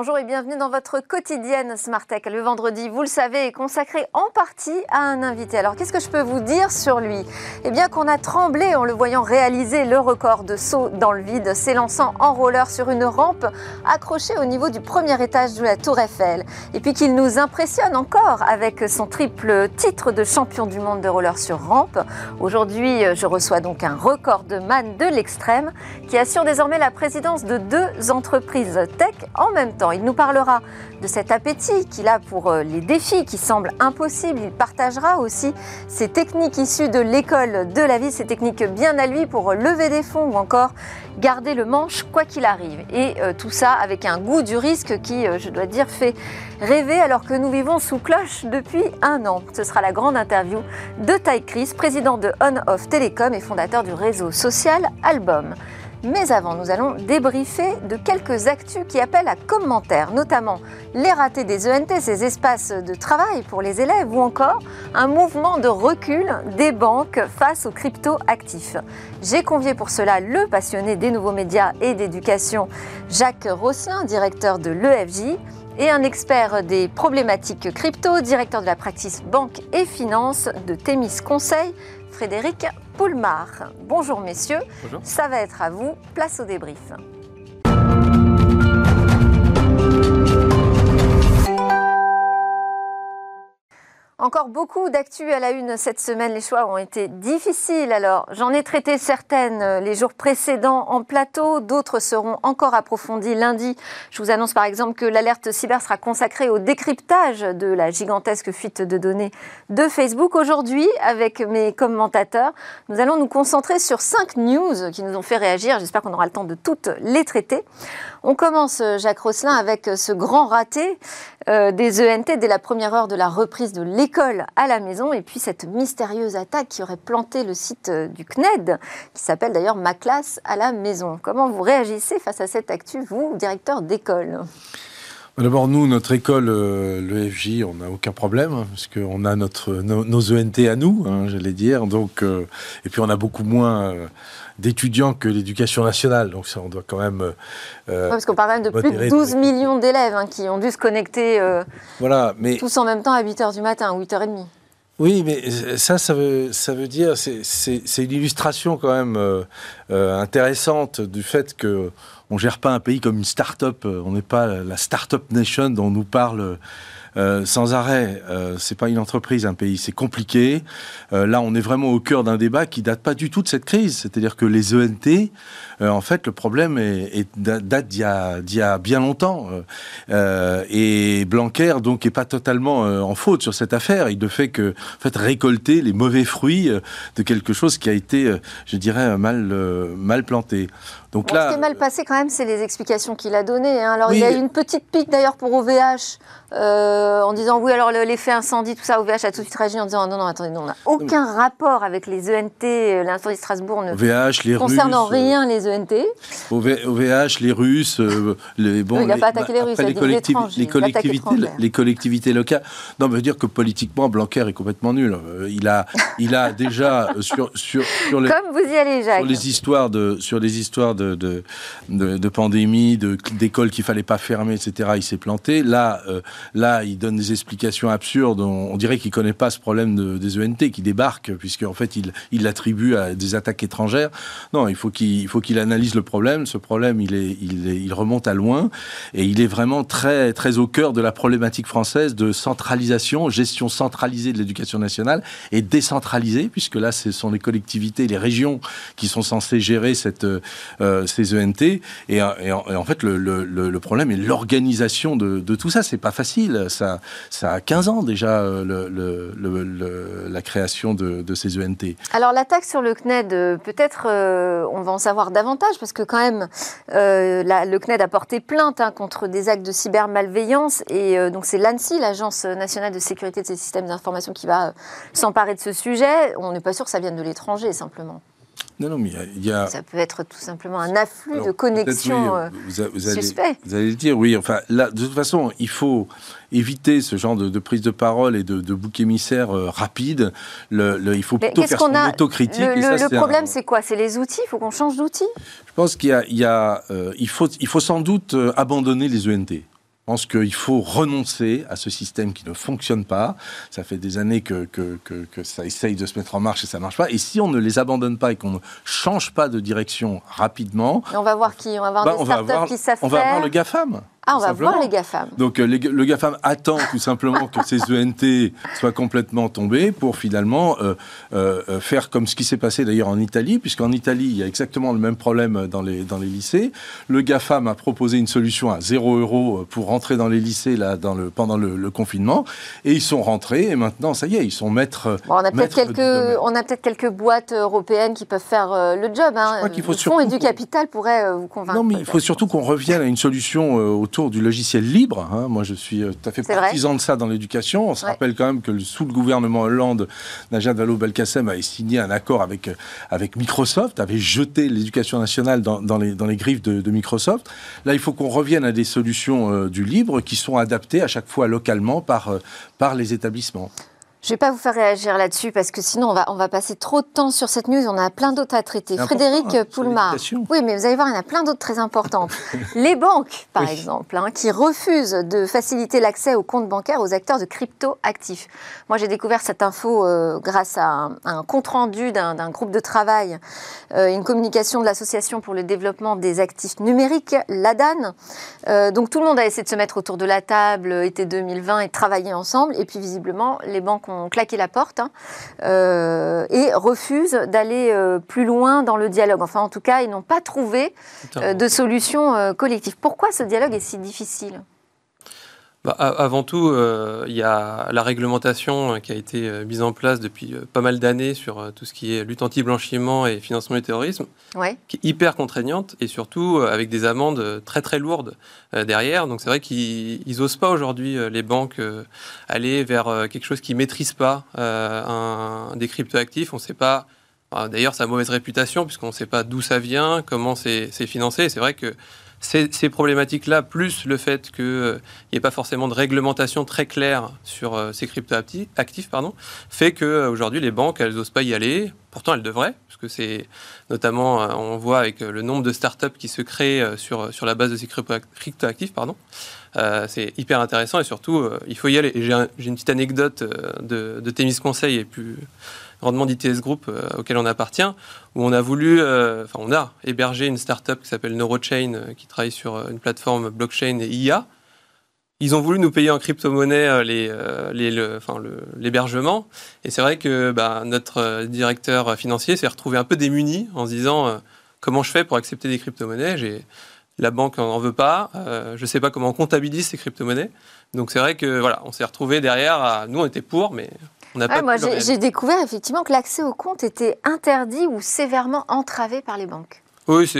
Bonjour et bienvenue dans votre quotidienne Smart Tech. Le vendredi, vous le savez, est consacré en partie à un invité. Alors qu'est-ce que je peux vous dire sur lui? Eh bien qu'on a tremblé en le voyant réaliser le record de saut dans le vide, s'élançant en roller sur une rampe accrochée au niveau du premier étage de la Tour Eiffel. Et puis qu'il nous impressionne encore avec son triple titre de champion du monde de roller sur rampe. Aujourd'hui, je reçois donc un record de man de l'extrême qui assure désormais la présidence de deux entreprises tech en même temps il nous parlera de cet appétit qu'il a pour euh, les défis qui semblent impossibles. Il partagera aussi ses techniques issues de l'école de la vie, ses techniques bien à lui pour lever des fonds ou encore garder le manche quoi qu'il arrive. Et euh, tout ça avec un goût du risque qui, euh, je dois dire, fait rêver alors que nous vivons sous cloche depuis un an. Ce sera la grande interview de Ty Chris, président de On-Off Telecom et fondateur du réseau social Album. Mais avant, nous allons débriefer de quelques actus qui appellent à commentaires, notamment les ratés des ENT, ces espaces de travail pour les élèves, ou encore un mouvement de recul des banques face aux crypto-actifs. J'ai convié pour cela le passionné des nouveaux médias et d'éducation, Jacques Rosselin, directeur de l'EFJ, et un expert des problématiques crypto, directeur de la practice banque et finance de Thémis Conseil, Frédéric Poulmar. Bonjour messieurs, ça va être à vous, place au débrief. Encore beaucoup d'actu à la une cette semaine. Les choix ont été difficiles. Alors, j'en ai traité certaines euh, les jours précédents en plateau. D'autres seront encore approfondies lundi. Je vous annonce par exemple que l'alerte cyber sera consacrée au décryptage de la gigantesque fuite de données de Facebook. Aujourd'hui, avec mes commentateurs, nous allons nous concentrer sur cinq news qui nous ont fait réagir. J'espère qu'on aura le temps de toutes les traiter. On commence, euh, Jacques Rosselin, avec euh, ce grand raté des ENT dès la première heure de la reprise de l'école l'école à la maison et puis cette mystérieuse attaque qui aurait planté le site euh, du CNED, qui s'appelle d'ailleurs Ma classe à la maison. Comment vous réagissez face à cette actu, vous, directeur d'école? Bah, D'abord, nous, notre école, euh, l'EFJ, on n'a aucun problème, hein, parce qu'on a notre, nos, ENT à nous, hein, j'allais dire. Donc, euh, et puis, on a beaucoup moins d'étudiants que l'éducation nationale. Donc, ça, on doit quand même. parce qu'on parle même de plus de 12 millions d'élèves hein, qui ont dû se connecter voilà, mais... tous en même temps à 8 h du matin, 8h30. Oui, mais ça, ça veut, ça veut dire, c'est une illustration quand même euh, euh, intéressante du fait que on gère pas un pays comme une start-up. On n'est pas la start-up nation dont on nous parle euh, sans arrêt. Euh, c'est pas une entreprise, un pays, c'est compliqué. Euh, là, on est vraiment au cœur d'un débat qui date pas du tout de cette crise. C'est-à-dire que les ENT, en fait, le problème est, date d'il y, a bien longtemps. et Blanquer, donc, est pas totalement en faute sur cette affaire. Il ne fait que, en fait, récolter les mauvais fruits de quelque chose qui a été, je dirais, mal, mal planté. Donc là, ce qui est mal passé quand même, c'est les explications qu'il a données. Hein. Alors il y a eu une petite pique d'ailleurs pour OVH euh, en disant oui alors l'effet incendie, tout ça, OVH a tout de suite réagi en disant non non attendez, on n'a aucun rapport avec les ENT, euh, l'incendie de Strasbourg ne OVH, les concernant Russes, rien les ENT. OVH, les Russes, euh, les bon, il n'a pas attaqué les Russes, les, les, collectivités, les collectivités locales. Non, mais veut dire que politiquement Blanquer est complètement nul. Il a, il a déjà sur sur sur les, comme vous y allez Jacques, sur les histoires de sur les histoires de, de, de, pandémie, d'écoles qu'il fallait pas fermer, etc. Il s'est planté. Là, euh, là, il donne des explications absurdes. On, dirait qu'il connaît pas ce problème des ENT qui débarquent, puisqu'en fait, il, il l'attribue à des attaques étrangères. Non, il faut qu'il faut qu'il analyse le problème. Ce problème, il est, il il remonte à loin, et il est vraiment très, très au cœur de la problématique française de centralisation, gestion centralisée de l'éducation nationale et décentralisée, puisque là, ce sont les collectivités, les régions qui sont censées gérer cette euh, euh, ces ENT. Et, en, fait, le, problème est l'organisation de, tout ça. C'est pas facile. Ça, ça a 15 ans déjà, euh, la création de, ces ENT. Alors, l'attaque sur le CNED, peut-être on va en savoir davantage, parce que quand même, le CNED a porté plainte hein, contre des actes de cybermalveillance. Et donc, c'est l'ANSI, l'Agence nationale de sécurité de ces systèmes d'information, qui va s'emparer de ce sujet. On n'est pas sûr que ça vienne de l'étranger, simplement. Non, non, mais il y a... Ça peut être tout simplement un afflux de connexions oui, vous, allez, vous, allez, le dire, oui. Enfin, là, de toute façon, il faut éviter ce genre de, prise de parole et de, bouc émissaire euh, rapide. Le, il faut plutôt faire son autocritique. Le, problème, c'est quoi? C'est les outils? Il faut qu'on change d'outils? Je pense qu'il y a, il, y a, euh, il, faut, il faut sans doute euh, abandonner les ENT. Pense qu'il faut renoncer à ce système qui ne fonctionne pas. Ça fait des années que, que, que, ça essaye de se mettre en marche et ça marche pas. Et si on ne les abandonne pas et qu'on ne change pas de direction rapidement... on va voir qui On va voir bah, des startups qui savent On va voir le GAFAM. Ah, on va voir les GAFAM. Donc euh, le GAFAM attend tout simplement que ces ENT soient complètement tombés pour finalement euh, euh, faire comme ce qui s'est passé d'ailleurs en Italie, puisqu'en Italie, il y a exactement le même problème dans les, dans les lycées. Le GAFAM a proposé une solution à 0 euros pour rentrer dans les lycées là, dans le, pendant le, confinement, et ils sont rentrés, et maintenant, ça y est, ils sont maîtres. on a peut-être quelques, on a peut-être quelques boîtes européennes qui peuvent faire le job. Hein. faut le fonds et du capital pourrait vous convaincre. Non, mais il faut surtout qu'on revienne à une solution autour du logiciel libre. Hein. Moi, je suis euh, tout à fait partisan de ça dans l'éducation. On se rappelle quand même que sous le gouvernement Hollande, Najat Vallaud-Belkacem avait signé un accord avec, euh, avec Microsoft, avait jeté l'éducation nationale dans, dans, les, dans les griffes de, Microsoft. Là, il faut qu'on revienne à des solutions euh, du libre qui sont adaptées à chaque fois localement par, par les établissements. Je ne vais pas vous faire réagir là-dessus parce que sinon on va, on va passer trop de temps sur cette news. On a plein d'autres à traiter. Frédéric hein, Poulmar. Oui, mais vous allez voir, il y en a plein d'autres très importantes. Les banques, par exemple, hein, qui refusent de faciliter l'accès aux comptes bancaires aux acteurs de crypto-actifs. Moi, j'ai découvert cette info euh, grâce à un, compte-rendu d'un groupe de travail, euh, une communication de l'Association pour le développement des actifs numériques, l'ADAN. Euh, donc tout le monde a essayé de se mettre autour de la table été 2020 et de travailler ensemble. Et puis visiblement, les banques ont claqué la porte hein, euh, et refusent d'aller euh, plus loin dans le dialogue. Enfin, en tout cas, ils n'ont pas trouvé euh, de solution collective. Pourquoi ce dialogue est si difficile? Bah, avant tout, euh, il y a la réglementation euh, qui a été euh, mise en place depuis pas mal d'années sur tout ce qui est lutte anti-blanchiment et financement du terrorisme, qui est hyper contraignante et surtout avec des amendes très très lourdes derrière. Donc c'est vrai qu'ils n'osent pas aujourd'hui, les banques, aller vers quelque chose qui ne maîtrise pas un, des cryptoactifs. On ne sait pas... D'ailleurs, ça a mauvaise réputation puisqu'on ne sait pas d'où ça vient, comment c'est financé. C'est vrai que ces, problématiques-là, plus le fait qu'il n'y ait pas forcément de réglementation très claire sur euh, ces crypto-actifs, pardon, fait qu'aujourd'hui, les banques, elles n'osent pas y aller. Pourtant, elles devraient, parce que c'est notamment, euh, on voit avec le nombre de startups qui se créent euh, sur, sur la base de ces crypto-actifs, pardon. c'est hyper intéressant et surtout, il faut y aller. j'ai une petite anecdote de, de Conseil et plus grandement d'ITS Group euh, auquel on appartient, où on a voulu, euh, enfin on a hébergé une startup qui s'appelle Neurochain, euh, qui travaille sur une plateforme blockchain et IA. Ils ont voulu nous payer en crypto-monnaie les, l'hébergement. Et c'est vrai que bah, notre directeur financier s'est retrouvé un peu démuni en se disant comment je fais pour accepter des crypto-monnaies? La banque n'en veut pas. je ne sais pas comment on comptabilise ces crypto-monnaies. Donc c'est vrai que voilà, on s'est retrouvé derrière. nous, on était pour, mais moi, j'ai découvert effectivement que l'accès au compte était interdit ou sévèrement entravé par les banques. Oui,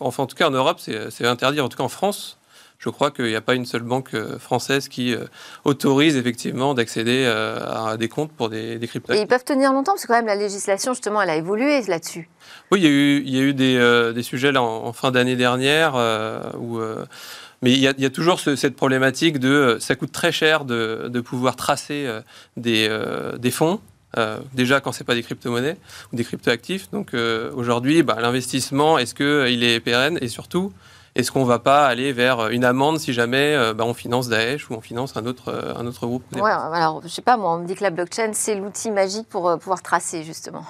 enfin, en tout cas en Europe, c'est interdit. En tout cas en France, je crois qu'il n'y a pas une seule banque euh, française qui euh, autorise effectivement d'accéder euh, à des comptes pour des, des cryptos. Et ils peuvent tenir longtemps parce que quand même la législation justement elle a évolué là-dessus. Oui, il y a eu, il y a eu des, des sujets là, en, fin d'année dernière où mais il y a, toujours cette problématique de euh, ça coûte très cher de, pouvoir tracer euh, des, euh, des fonds. déjà quand c'est pas des crypto-monnaies ou des crypto-actifs. Donc aujourd'hui, bah, l'investissement, est-ce qu'il est pérenne? Et surtout, est-ce qu'on ne va pas aller vers une amende si jamais bah, on finance Daesh ou on finance un autre, un autre groupe? Ouais, alors je sais pas, moi on me dit que la blockchain c'est l'outil magique pour pouvoir tracer justement.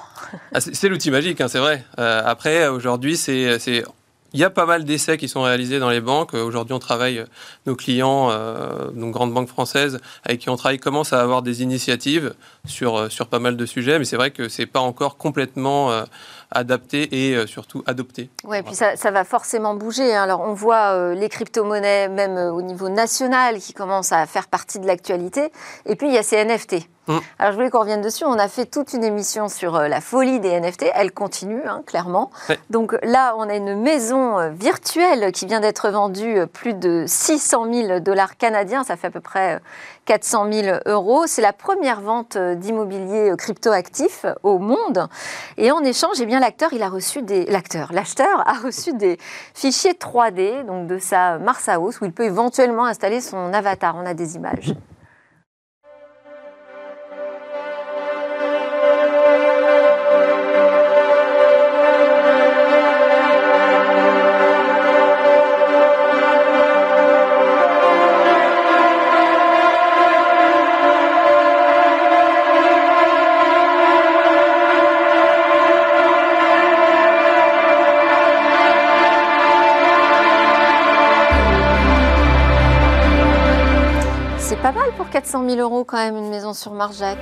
Ah, c'est l'outil magique, hein, c'est vrai. après aujourd'hui c'est il y a pas mal d'essais qui sont réalisés dans les banques. Aujourd'hui, on travaille, euh, nos clients, euh, nos grandes banques françaises avec qui on travaille, commencent à avoir des initiatives sur, euh, sur pas mal de sujets, mais c'est vrai que c'est pas encore complètement adapté et surtout adopté. Oui, et puis ça, ça, va forcément bouger. Hein. Alors, on voit les crypto-monnaies, même au niveau national, qui commencent à faire partie de l'actualité. Et puis, il y a ces NFT. Mm. Alors je voulais qu'on revienne dessus. On a fait toute une émission sur euh, la folie des NFT. Elle continue, hein, clairement. Donc là, on a une maison euh, virtuelle qui vient d'être vendue euh, plus de 600 000 dollars canadiens. Ça fait à peu près 400 000 euros. C'est la première vente d'immobilier crypto-actif au monde. Et en échange, eh bien, l'acteur, il a reçu des... L'acteur, l'acheteur a reçu des fichiers 3D, donc de sa Mars House, où il peut éventuellement installer son avatar. On a des images. 400 000 euros quand même, une maison sur Marjac.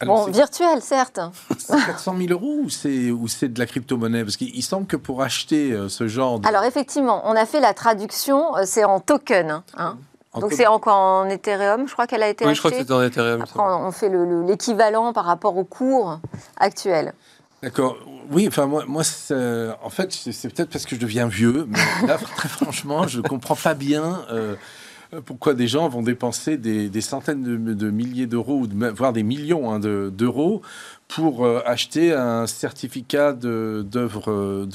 bon, virtuel, certes. C'est 400 000 euros ou c'est de la crypto-monnaie? Parce qu'il semble que pour acheter euh, ce genre Alors effectivement, on a fait la traduction, euh, c'est en token. Hein. Donc c'est encore en Ethereum, je crois qu'elle a été oui, achetée. je crois que c'est en Ethereum. Après, on fait l'équivalent par rapport au cours actuel. D'accord. Oui, enfin moi, moi en fait, c'est peut-être parce que je deviens vieux, mais là, très franchement, je ne comprends pas bien. Euh, pourquoi des gens vont dépenser des, centaines de, milliers d'euros, voire des millions hein, d'euros, pour euh, acheter un certificat d'œuvre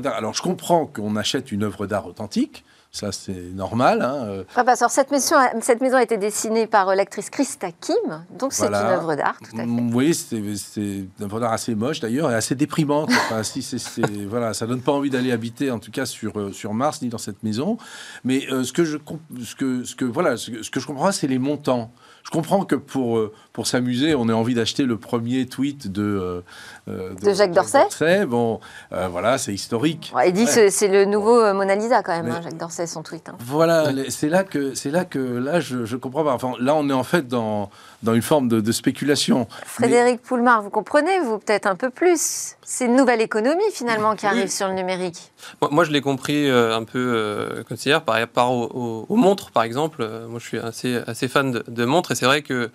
d'art? Alors je comprends qu'on achète une œuvre d'art authentique, ça, c'est normal. Hein. Euh. Ah bah, cette, maison, cette maison a été dessinée par euh, l'actrice Christa Kim, donc c'est une œuvre d'art, tout à fait. Oui, c'est une œuvre d'art assez moche d'ailleurs et assez déprimante. Enfin, si c'est, voilà, ça donne pas envie d'aller habiter, en tout cas sur, euh, sur Mars ni dans cette maison. Mais ce, que je, ce, que, ce, que, voilà, ce que je comprends, c'est les montants. Je comprends que pour, pour s'amuser, on ait envie d'acheter le premier tweet de, euh, de, Jacques Dorsey. Bon, euh, voilà, c'est historique. il dit que c'est le nouveau euh, Mona Lisa quand même, hein, Jacques Dorsey, son tweet. Hein. Voilà, c'est là que c'est là que là je, je comprends pas. Enfin, là, on est en fait dans dans une forme de, spéculation. Frédéric Poulmar, vous comprenez, vous peut-être un peu plus. C'est une nouvelle économie finalement qui arrive sur le numérique. Moi, je l'ai compris un peu comme hier par rapport aux, montres, par exemple. Moi, je suis assez assez fan de, montres et c'est vrai que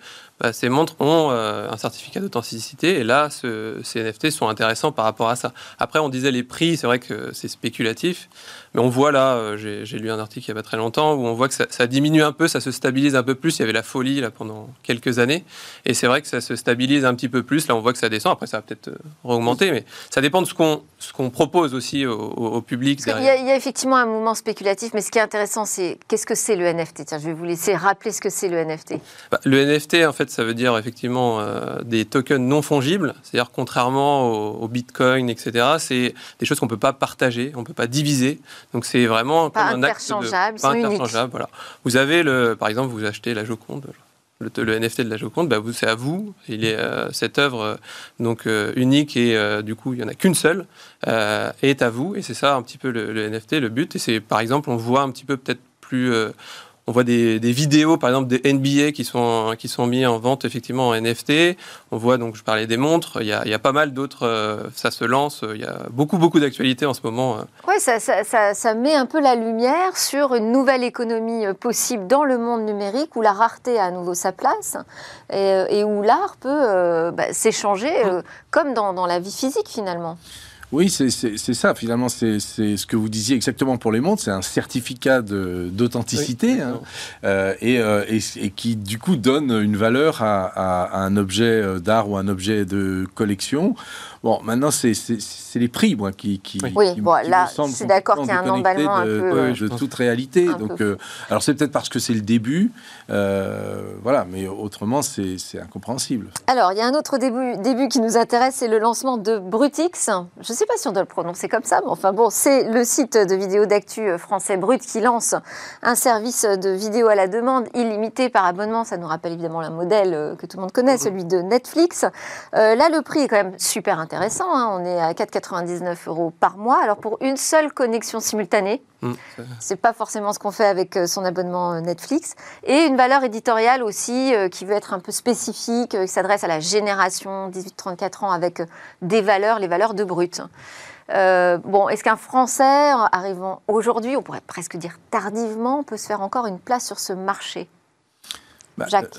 ces montres ont un certificat d'authenticité et là, ce, ces NFT sont intéressants par rapport à ça. Après, on disait les prix, c'est vrai que c'est spéculatif, mais on voit là, euh, j'ai lu un article il n'y a pas très longtemps, où on voit que ça, diminue un peu, ça se stabilise un peu plus. Il y avait la folie là pendant quelques années, et c'est vrai que ça se stabilise un petit peu plus. Là, on voit que ça descend. Après, ça va peut-être euh, augmenter, mais ça dépend de ce qu'on propose aussi au, public. Il y, a, effectivement un mouvement spéculatif, mais ce qui est intéressant, c'est qu'est-ce que c'est le NFT Tiens, je vais vous laisser rappeler ce que c'est le NFT. Bah, le NFT, en fait, ça veut dire effectivement euh, des tokens non fongibles, c'est-à-dire contrairement au, Bitcoin, etc. C'est des choses qu'on ne peut pas partager, on ne peut pas diviser. Donc c'est vraiment pas comme un acte de, pas interchangeable. Voilà. Vous avez le, par exemple, vous achetez la Joconde. Le, le, NFT de la Joconde, bah, c'est à vous. Il est euh, cette œuvre euh, donc euh, unique et du coup il y en a qu'une seule est à vous et c'est ça un petit peu le, le NFT, le but. Et c'est par exemple on voit un petit peu peut-être plus on voit des, vidéos, par exemple, des NBA qui sont, qui sont mis en vente effectivement en NFT. On voit, donc, je parlais des montres. Il y a, pas mal d'autres. Euh, ça se lance. Il y a beaucoup, beaucoup d'actualités en ce moment. Euh. Oui, ça, ça, met un peu la lumière sur une nouvelle économie euh, possible dans le monde numérique où la rareté a à nouveau sa place et, où l'art peut bah, s'échanger comme dans, dans la vie physique finalement. Oui, c'est ça. Finalement, c'est ce que vous disiez exactement pour les montres. C'est un certificat d'authenticité hein. euh, euh, et, qui, du coup, donne une valeur à un objet euh, d'art ou un objet de collection. Bon, maintenant, c'est les prix, moi, qui, qui, oui. bon, là, je suis d'accord qu'il y a un emballement un peu... De, toute réalité. Donc, euh, alors, c'est peut-être parce que c'est le début, euh, voilà, mais autrement, c'est incompréhensible. Alors, il y a un autre début, début qui nous intéresse, c'est le lancement de Brutix. Je ne sais pas si on doit le prononcer comme ça, mais enfin, bon, c'est le site de vidéo d'actu français Brut qui lance un service de vidéo à la demande illimité par abonnement. Ça nous rappelle évidemment le modèle euh, que tout le monde connaît, celui de Netflix. là, le prix est quand même super intéressant intéressant. Hein. On est à 4,99 euros par mois. Alors pour une seule connexion simultanée, mmh, c'est pas forcément ce qu'on fait avec euh, son abonnement euh, Netflix. Et une valeur éditoriale aussi euh, qui veut être un peu spécifique, qui s'adresse à la génération 18-34 ans avec des valeurs, les valeurs de brut. bon, est-ce qu'un Français arrivant aujourd'hui, on pourrait presque dire tardivement, peut se faire encore une place sur ce marché? Bah, Jacques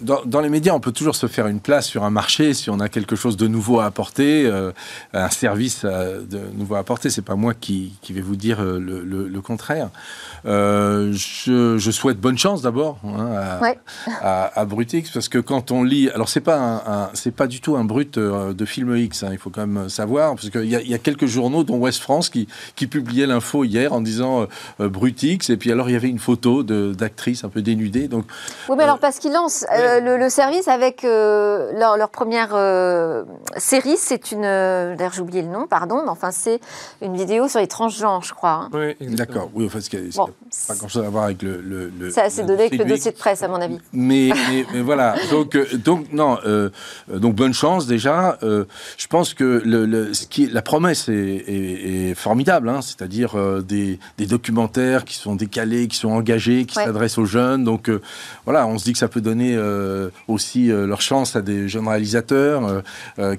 dans, les médias, on peut toujours se faire une place sur un marché si on a quelque chose de nouveau à apporter, euh, un service euh, de nouveau à apporter. C'est pas moi qui, vais vous dire euh, le, contraire. je, souhaite bonne chance d'abord hein, à, Brutix parce que quand on lit, alors c'est pas un, c'est pas du tout un brut de film X. Hein, il faut quand même savoir parce qu'il y, y, a quelques journaux, dont West France, qui, qui publiaient l'info hier en disant Brutix et puis alors il y avait une photo d'actrice un peu dénudée. Donc oui, mais alors parce qu'il lance le, service avec leur, première série, c'est une. D'ailleurs, j'ai oublié le nom, pardon, mais enfin, c'est une vidéo sur les transgenres, je crois. Hein. Oui, d'accord. Oui, enfin, ce bon, pas grand-chose à voir avec le. le, c'est assez donné avec le dossier de presse, à mon avis. Mais, mais, voilà. Donc, donc non. donc, bonne chance déjà. je pense que le, ce qui, la promesse est, formidable, hein, c'est-à-dire des, des, documentaires qui sont décalés, qui sont engagés, qui s'adressent aux jeunes. Donc voilà, on se dit que ça peut donner aussi leur chance à des jeunes réalisateurs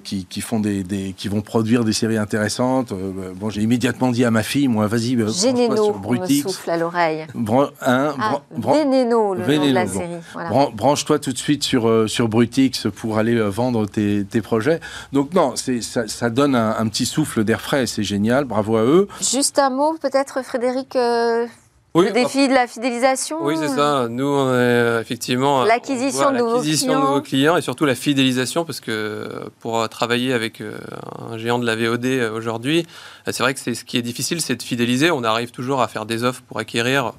qui, qui, font des, des, qui vont produire des séries intéressantes. bon, j'ai immédiatement dit à ma fille, moi, vas-y, Généno, on souffle à l'oreille. Bran hein, ah, Vénéno, le nom de la série. branche-toi tout de suite sur, euh, sur Brutix pour aller euh, vendre tes, tes, projets. Donc non, ça, ça donne un, petit souffle d'air frais, c'est génial, bravo à eux. Juste un mot peut-être, Frédéric, euh, le défi de la fidélisation Oui, c'est ça. Nous, on est euh, effectivement. L'acquisition de, nouveaux clients et surtout la fidélisation, parce que euh, pour euh, travailler avec un géant de la VOD aujourd'hui, c'est vrai que c'est ce qui est difficile, c'est de fidéliser. On arrive toujours à faire des offres pour acquérir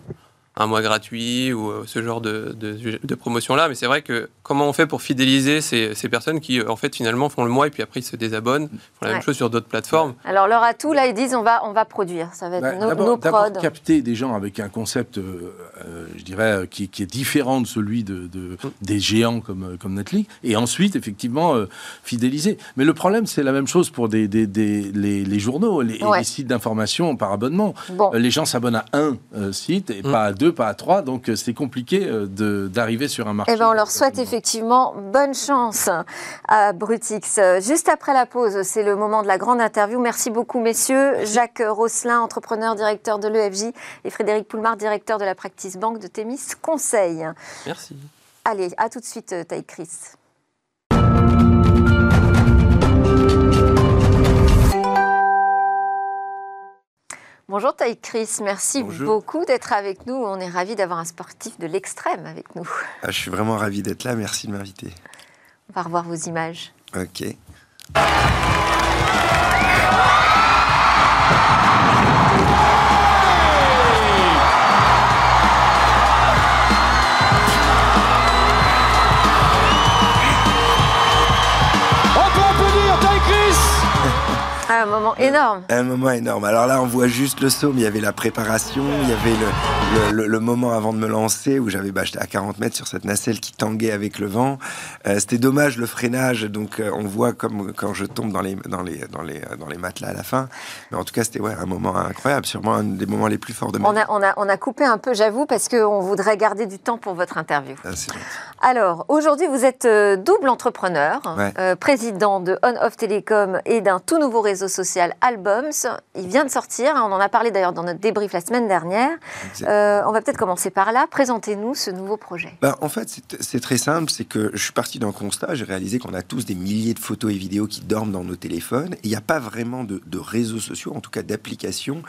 un mois gratuit ou euh, ce genre de, de, promotion-là. Mais c'est vrai que comment on fait pour fidéliser ces, ces, personnes qui, euh, en fait, finalement font le mois et puis après ils se désabonnent, font la même chose sur d'autres plateformes? Alors leur atout, là, ils disent on va, on va produire. Ça va être bah, nos, nos capter des gens avec un concept, euh, je dirais, qui, qui, est différent de celui de, des géants comme, comme Netflix. Et ensuite, effectivement, fidéliser. Mais le problème, c'est la même chose pour des, des, les, les, journaux, les, les sites d'information par abonnement. les gens s'abonnent à un site et mm. pas à deux pas à trois, donc euh, c'est compliqué euh, d'arriver sur un marché. Eh ben, on leur souhaite effectivement bonne chance à Brutix. Juste après la pause, c'est le moment de la grande interview. Merci beaucoup, messieurs. Jacques Rosselin, entrepreneur, directeur de l'EFJ, et Frédéric Poulmar, directeur de la Practice Bank de Thémis Conseil. Merci. Allez, à tout de suite, euh, Taï Chris. Bonjour Taï Chris, merci beaucoup d'être avec nous. On est ravis d'avoir un sportif de l'extrême avec nous. Ah, je suis vraiment ravi d'être là, merci de m'inviter. On va revoir vos images. Ok. Un moment énorme. Un moment énorme. Alors là, on voit juste le saut, mais il y avait la préparation, il y avait le, le, moment avant de me lancer où j'avais, bah, j'étais à 40 mètres sur cette nacelle qui tanguait avec le vent. Euh, c'était dommage le freinage, donc euh, on voit comme quand je tombe dans les, dans les, dans les, dans les matelas à la fin. Mais en tout cas, c'était ouais, un moment incroyable, sûrement un des moments les plus forts de ma vie. On a, on a, on a coupé un peu, j'avoue, parce qu'on voudrait garder du temps pour votre interview. Ah, Alors, aujourd'hui, vous êtes euh, double entrepreneur, président de On-Off Telecom et d'un tout nouveau réseau social Albums. Il vient de sortir, on en a parlé d'ailleurs dans notre débrief la semaine dernière. Euh, on va peut-être commencer par là. Présentez-nous ce nouveau projet. Ben, en fait, c'est très simple. C'est que je suis parti d'un constat. J'ai réalisé qu'on a tous des milliers de photos et vidéos qui dorment dans nos téléphones. Il n'y a pas vraiment de, de réseaux sociaux, en tout cas d'applications,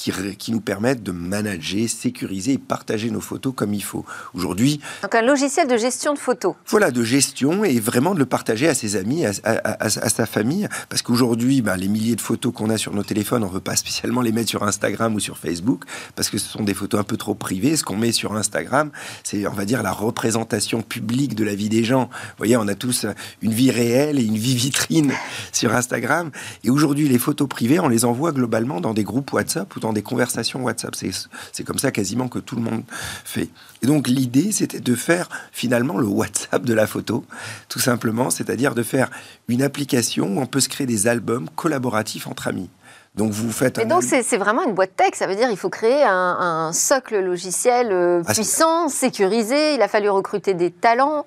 qui, nous permettent de manager, sécuriser et partager nos photos comme il faut. Aujourd'hui. Donc un logiciel de gestion de photos. Voilà, de gestion et vraiment de le partager à ses amis, à, sa famille. Parce qu'aujourd'hui, ben, les milliers de photos qu'on a sur nos téléphones, on ne veut pas spécialement les mettre sur Instagram ou sur Facebook parce que ce sont des photos un peu trop privées. Ce qu'on met sur Instagram, c'est, on va dire, la représentation publique de la vie des gens. Vous voyez, on a tous une vie réelle et une vie vitrine sur Instagram. Et aujourd'hui, les photos privées, on les envoie globalement dans des groupes WhatsApp ou dans des conversations WhatsApp. C'est comme ça quasiment que tout le monde fait. Et donc l'idée, c'était de faire finalement le WhatsApp de la photo, tout simplement, c'est-à-dire de faire une application où on peut se créer des albums collaboratifs entre amis. Donc vous faites. Et donc c'est vraiment une boîte tech, ça veut dire il faut créer un, socle logiciel euh, ah, puissant, sécurisé. Il a fallu recruter des talents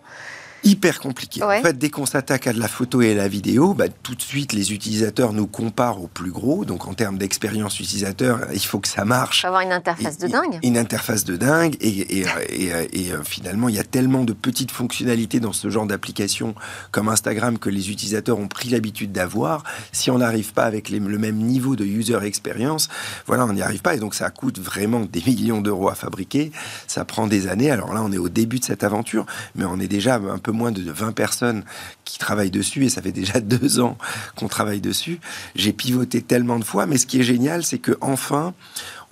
hyper compliqué. En fait, dès qu'on s'attaque à de la photo et à la vidéo, bah, tout de suite, les utilisateurs nous comparent au plus gros. Donc, en termes d'expérience utilisateur, il faut que ça marche. Il faut avoir une interface de dingue. Une interface de dingue. Et, et, et, euh, finalement, il y a tellement de petites fonctionnalités dans ce genre d'application comme Instagram que les utilisateurs ont pris l'habitude d'avoir. Si on n'arrive pas avec le même niveau de user experience, voilà, on n'y arrive pas. Et donc, ça coûte vraiment des millions d'euros à fabriquer. Ça prend des années. Alors là, on est au début de cette aventure, mais on est déjà un peu moins de 20 personnes qui travaillent dessus et ça fait déjà deux ans qu'on travaille dessus. J'ai pivoté tellement de fois, mais ce qui est génial, c'est que enfin,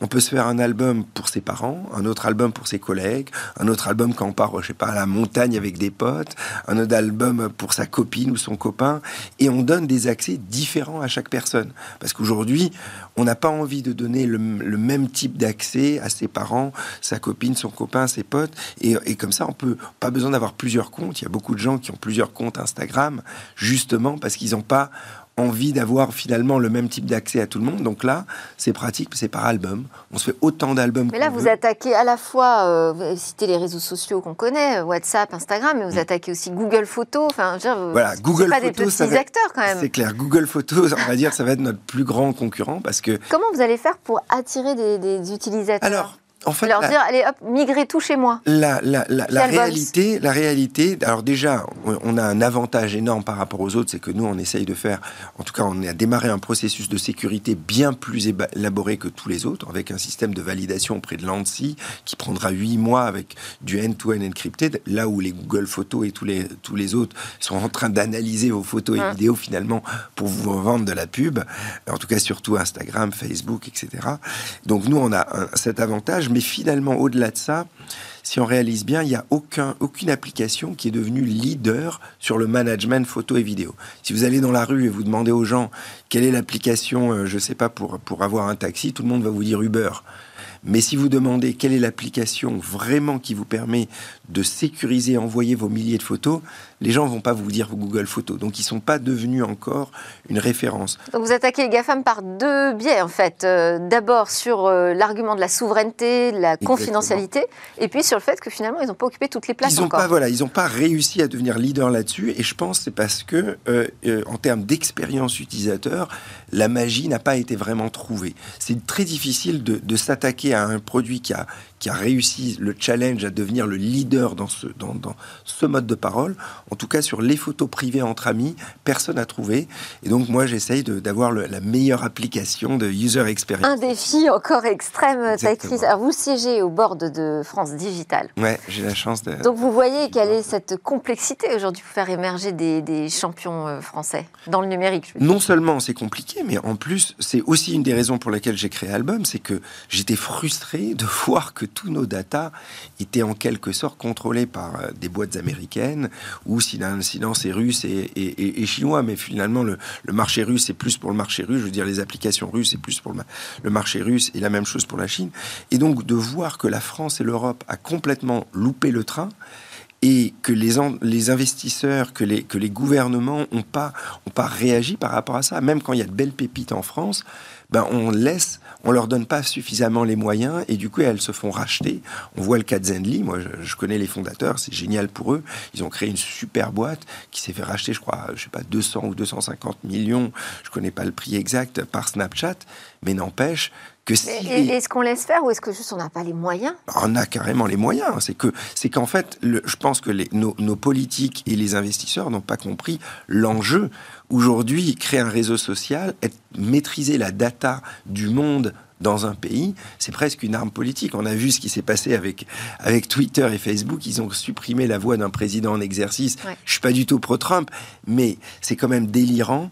On peut se faire un album pour ses parents, un autre album pour ses collègues, un autre album quand on part, je sais pas, à la montagne avec des potes, un autre album pour sa copine ou son copain. Et on donne des accès différents à chaque personne. Parce qu'aujourd'hui, on n'a pas envie de donner le, même type d'accès à ses parents, sa copine, son copain, ses potes. Et, et comme ça, on peut pas besoin d'avoir plusieurs comptes. Il y a beaucoup de gens qui ont plusieurs comptes Instagram, justement parce qu'ils n'ont pas envie d'avoir finalement le même type d'accès à tout le monde. Donc là, c'est pratique, c'est par album. On se fait autant d'albums. Mais là, vous attaquez à la fois, euh, vous citez les réseaux sociaux qu'on connaît, euh, WhatsApp, Instagram, mais vous mm. attaquez aussi Google Photos. Enfin, je veux voilà, Google pas des petits acteurs quand même. C'est clair, Google Photos, on va dire, ça va être notre plus grand concurrent parce que. Comment vous allez faire pour attirer des, des utilisateurs? Alors, en fait, leur dire, allez hop, migrez tout chez moi. La, la, la, réalité, la réalité, alors déjà, on a un avantage énorme par rapport aux autres, c'est que nous, on essaye de faire, en tout cas, on a démarré un processus de sécurité bien plus élaboré que tous les autres, avec un système de validation auprès de l'ANSI qui prendra huit mois avec du end-to-end encrypté, là où les Google Photos et tous les, tous les autres sont en train d'analyser vos photos et vidéos finalement pour vous vendre de la pub, en tout cas surtout Instagram, Facebook, etc. Donc nous, on a cet avantage mais finalement, au-delà de ça, si on réalise bien, il n'y a aucun, aucune application qui est devenue leader sur le management photo et vidéo. Si vous allez dans la rue et vous demandez aux gens quelle est l'application, euh, je ne sais pas, pour avoir un taxi, tout le monde va vous dire Uber. Mais si vous demandez quelle est l'application vraiment qui vous permet de sécuriser et envoyer vos milliers de photos, les gens vont pas vous dire Google Photos. Donc ils sont pas devenus encore une référence. Donc vous attaquez les GAFAM par deux biais en fait. Euh, d'abord sur euh, l'argument de la souveraineté, de la confidentialité, et puis sur le fait que finalement ils n'ont pas occupé toutes les places ils encore. Pas, voilà, ils n'ont pas réussi à devenir leader là-dessus. Et je pense c'est parce que euh, en termes d'expérience utilisateur, la magie n'a pas été vraiment trouvée. C'est très difficile de, de s'attaquer à un produit qui a qui a réussi le challenge à devenir le leader dans ce, dans, dans ce mode de parole. En tout cas, sur les photos privées entre amis, personne n'a trouvé. Et donc, moi, j'essaye d'avoir la meilleure application de user experience. Un défi encore extrême, Taïtris. Alors, vous siégez au bord de France Digital. Ouais, j'ai la chance de. Donc, vous voyez quelle est cette complexité aujourd'hui pour faire émerger des, des champions euh, français dans le numérique. Non seulement c'est compliqué, mais en plus, c'est aussi une des raisons pour lesquelles j'ai créé Album, c'est que j'étais frustré de voir que tous nos datas étaient en quelque sorte contrôlés par euh, des boîtes américaines, ou sinon c'est russe et, chinois, mais finalement le, marché russe c'est plus pour le marché russe, je veux dire les applications russes c'est plus pour le, marché russe, et la même chose pour la Chine. Et donc de voir que la France et l'Europe a complètement loupé le train, et que les, les investisseurs, que les, que les gouvernements n'ont pas, ont pas réagi par rapport à ça. Même quand il y a de belles pépites en France, ben on laisse on leur donne pas suffisamment les moyens et du coup elles se font racheter. On voit le cas de Zenly, moi je, connais les fondateurs, c'est génial pour eux. Ils ont créé une super boîte qui s'est fait racheter, je crois, je sais pas 200 ou 250 millions, je connais pas le prix exact par Snapchat, mais n'empêche que si est-ce qu'on laisse faire ou est-ce que juste on n'a pas les moyens? On a carrément les moyens. C'est que c'est qu'en fait, je pense que les, nos, nos politiques et les investisseurs n'ont pas compris l'enjeu Aujourd'hui, créer un réseau social, être, maîtriser la data du monde dans un pays, c'est presque une arme politique. On a vu ce qui s'est passé avec, avec Twitter et Facebook. Ils ont supprimé la voix d'un président en exercice. Je suis pas du tout pro-Trump, mais c'est quand même délirant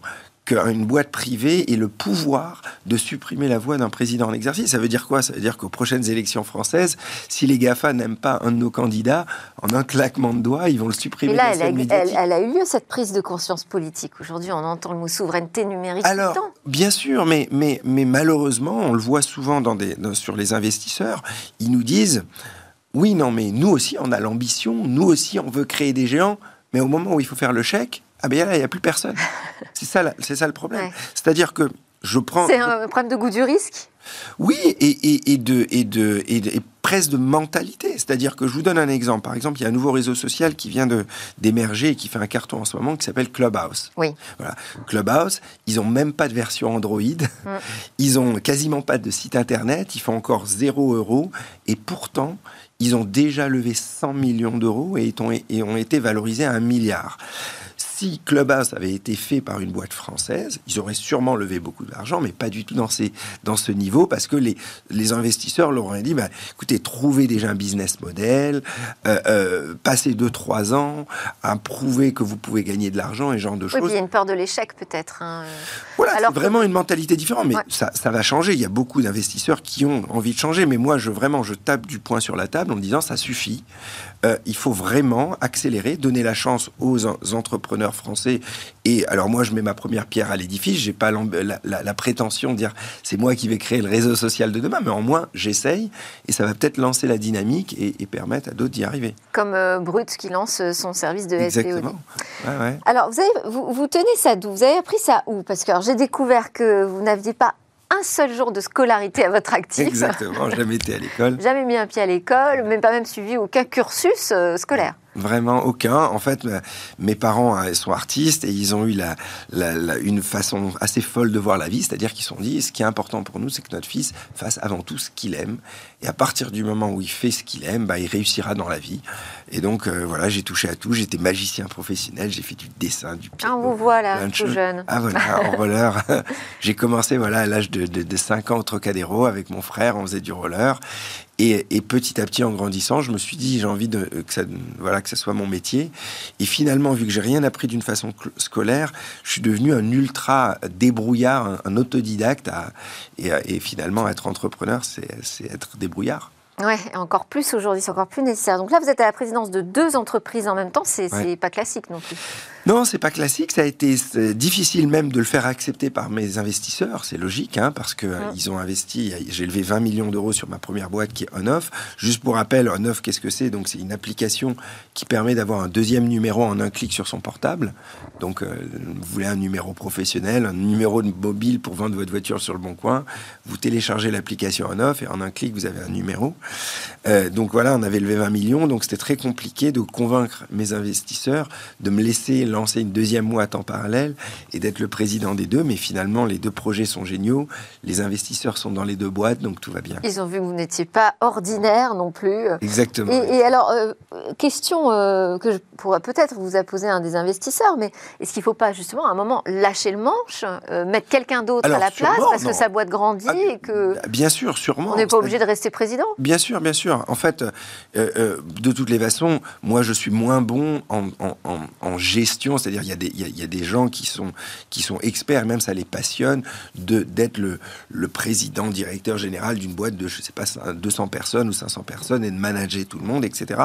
qu'une boîte privée ait le pouvoir de supprimer la voix d'un président en exercice. Ça veut dire quoi? Ça veut dire qu'aux prochaines élections françaises, si les GAFA n'aiment pas un de nos candidats, en un claquement de doigts, ils vont le supprimer. Et là, elle a, eu lieu, cette prise de conscience politique. Aujourd'hui, on entend le mot souveraineté numérique. Alors, bien sûr, mais, mais, mais malheureusement, on le voit souvent dans des, sur les investisseurs, ils nous disent, oui, non, mais nous aussi, on a l'ambition, nous aussi, on veut créer des géants, mais au moment où il faut faire le chèque, ah ben là, il n'y a plus personne. c'est ça, c'est ça le problème. C'est-à-dire que je prends. C'est un problème de goût du risque? Oui, et, et, de, et, de, et, presque de mentalité. C'est-à-dire que je vous donne un exemple. Par exemple, il y a un nouveau réseau social qui vient d'émerger et qui fait un carton en ce moment qui s'appelle Clubhouse. Oui. Voilà. Clubhouse, ils n'ont même pas de version Android. Mm. Ils ont quasiment pas de site internet. Ils font encore zéro euro. Et pourtant, ils ont déjà levé 100 millions d'euros et, et ont été valorisés à un milliard si Clubhouse avait été fait par une boîte française, ils auraient sûrement levé beaucoup d'argent, mais pas du tout dans, ces, dans ce niveau, parce que les, les investisseurs leur auraient dit, bah, écoutez, trouvez déjà un business model, euh, euh, passez 2-3 ans à prouver que vous pouvez gagner de l'argent et ce genre de choses. Oui, il y a une peur de l'échec peut-être. Hein. Voilà, c'est vraiment une mentalité différente, mais ça, ça va changer. Il y a beaucoup d'investisseurs qui ont envie de changer, mais moi, je vraiment, je tape du poing sur la table en me disant ça suffit. Euh, il faut vraiment accélérer, donner la chance aux, entrepreneurs français. Et alors moi, je mets ma première pierre à l'édifice. J'ai pas la, prétention de dire c'est moi qui vais créer le réseau social de demain, mais en moins j'essaye et ça va peut-être lancer la dynamique et, permettre à d'autres d'y arriver. Comme euh, Brut qui lance euh, son service de Exactement. Alors vous, avez, vous, vous tenez ça d'où? Vous avez appris ça où? Parce que j'ai découvert que vous n'aviez pas un seul jour de scolarité à votre actif. Exactement, jamais été à l'école. jamais mis un pied à l'école, même pas même suivi aucun cursus euh, scolaire. Vraiment aucun. En fait, mes parents hein, sont artistes et ils ont eu la, une façon assez folle de voir la vie, c'est-à-dire qu'ils se sont dit, ce qui est important pour nous, c'est que notre fils fasse avant tout ce qu'il aime. Et à partir du moment où il fait ce qu'il aime, bah, il réussira dans la vie. Et donc, euh, voilà, j'ai touché à tout. J'étais magicien professionnel, j'ai fait du dessin, du piano. Ah, vous voilà, tout jeune. Ah, voilà, en roller. j'ai commencé voilà, à l'âge de, de, de 5 ans au Trocadéro avec mon frère, on faisait du roller. Et, petit à petit, en grandissant, je me suis dit, j'ai envie de, que, ça, voilà, que ça soit mon métier. Et finalement, vu que j'ai rien appris d'une façon scolaire, je suis devenu un ultra débrouillard, un, autodidacte. et, et, finalement, être entrepreneur, c'est être débrouillard. Oui, encore plus aujourd'hui, c'est encore plus nécessaire. Donc là, vous êtes à la présidence de deux entreprises en même temps, c'est pas classique non plus. Non, c'est pas classique. Ça a été difficile même de le faire accepter par mes investisseurs. C'est logique, hein, parce que euh, ils ont investi. J'ai levé 20 millions d'euros sur ma première boîte qui est OnOff. Juste pour rappel, OnOff, qu'est-ce que c'est? Donc, c'est une application qui permet d'avoir un deuxième numéro en un clic sur son portable. Donc, euh, vous voulez un numéro professionnel, un numéro de mobile pour vendre votre voiture sur le bon coin. Vous téléchargez l'application OnOff et en un clic, vous avez un numéro. Euh, donc voilà, on avait levé 20 millions. Donc, c'était très compliqué de convaincre mes investisseurs de me laisser lancer une deuxième à temps parallèle et d'être le président des deux. Mais finalement, les deux projets sont géniaux. Les investisseurs sont dans les deux boîtes, donc tout va bien. Ils ont vu que vous n'étiez pas ordinaire non plus. Exactement. Et, alors, euh, question euh, que je pourrais peut-être vous a posé un des investisseurs, mais est-ce qu'il ne faut pas justement à un moment lâcher le manche, euh, mettre quelqu'un d'autre à la place parce que sa boîte grandit ah, et que. Bien sûr, sûrement. On n'est pas obligé de rester président. Bien sûr, bien sûr. En fait, de toutes les façons, moi, je suis moins bon en, en gestion c'est-à-dire il y, a des, il, y a, des gens qui sont, qui sont experts, même ça les passionne, de, d'être le, le président, directeur général d'une boîte de, je sais pas, 200 personnes ou 500 personnes et de manager tout le monde, etc.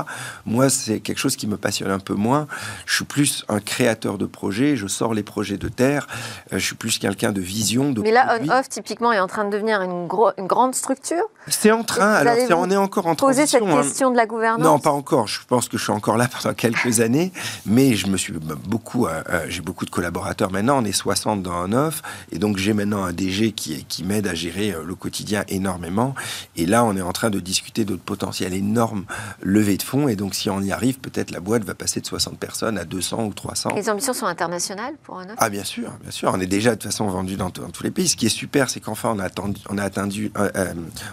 Moi, c'est quelque chose qui me passionne un peu moins. Je suis plus un créateur de projets, je sors les projets de terre, euh, je suis plus quelqu'un de vision. De Mais là, On-Off, typiquement, est en train de devenir une, une grande structure? C'est en train, alors on est encore en transition. Poser cette hein. question de la gouvernance? Non, pas encore. Je pense que je suis encore là pendant quelques années, mais je me suis beaucoup, euh, euh, j'ai beaucoup de collaborateurs maintenant. On est 60 dans un off, et donc j'ai maintenant un DG qui, qui m'aide à gérer euh, le quotidien énormément. Et là, on est en train de discuter de potentiel énorme levée de fonds. Et donc, si on y arrive, peut-être la boîte va passer de 60 personnes à 200 ou 300. Les ambitions sont internationales pour un off Ah, bien sûr, bien sûr. On est déjà de toute façon vendu dans, tous les pays. Ce qui est super, c'est qu'enfin, on a, attendu, on a attendu,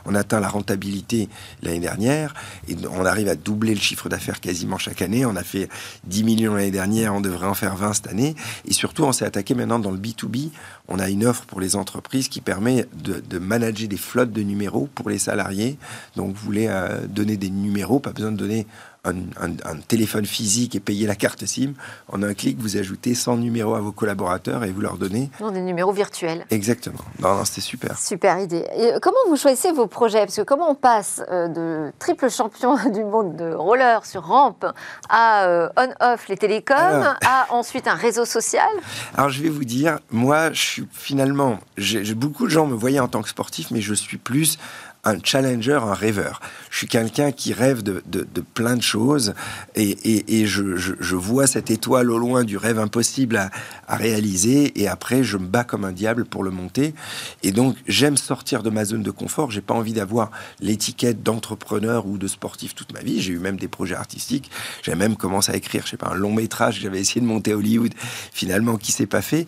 on a atteint la rentabilité l'année dernière, et on arrive à doubler le chiffre d'affaires quasiment chaque année. On a fait 10 millions l'année dernière, on devrait en faire 20 cette année. Et surtout, on s'est attaqué maintenant dans le B2B. On a une offre pour les entreprises qui permet de, manager des flottes de numéros pour les salariés. Donc, vous voulez euh, donner des numéros, pas besoin de donner un, téléphone physique et payer la carte SIM, en un clic, vous ajoutez 100 numéros à vos collaborateurs et vous leur donnez. Non, des numéros virtuels. Exactement. Non, non, c'était super. Super idée. Et comment vous choisissez vos projets? Parce que comment on passe euh, de triple champion du monde de roller sur rampe à euh, on-off les télécoms, à ensuite un réseau social? Alors, je vais vous dire, moi, je suis finalement, j'ai beaucoup de gens me voyaient en tant que sportif, mais je suis plus un challenger, un rêveur. Je suis quelqu'un qui rêve de, de, de, plein de choses et, et, et je, je, je, vois cette étoile au loin du rêve impossible à, à, réaliser et après je me bats comme un diable pour le monter. Et donc j'aime sortir de ma zone de confort. J'ai pas envie d'avoir l'étiquette d'entrepreneur ou de sportif toute ma vie. J'ai eu même des projets artistiques. J'ai même commencé à écrire, je sais pas, un long métrage. J'avais essayé de monter à Hollywood. Finalement, qui s'est pas fait.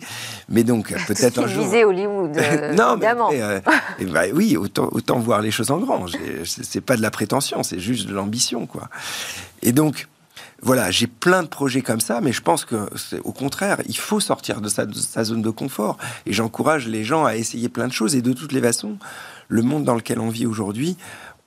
Mais donc peut-être un jour. Hollywood. Euh, non, mais euh, bah, oui, autant, autant voir les choses en grand. C'est pas de la prétention, c'est juste de l'ambition, quoi. Et donc, voilà, j'ai plein de projets comme ça, mais je pense que au contraire, il faut sortir de sa, de sa zone de confort. Et j'encourage les gens à essayer plein de choses. Et de toutes les façons, le monde dans lequel on vit aujourd'hui,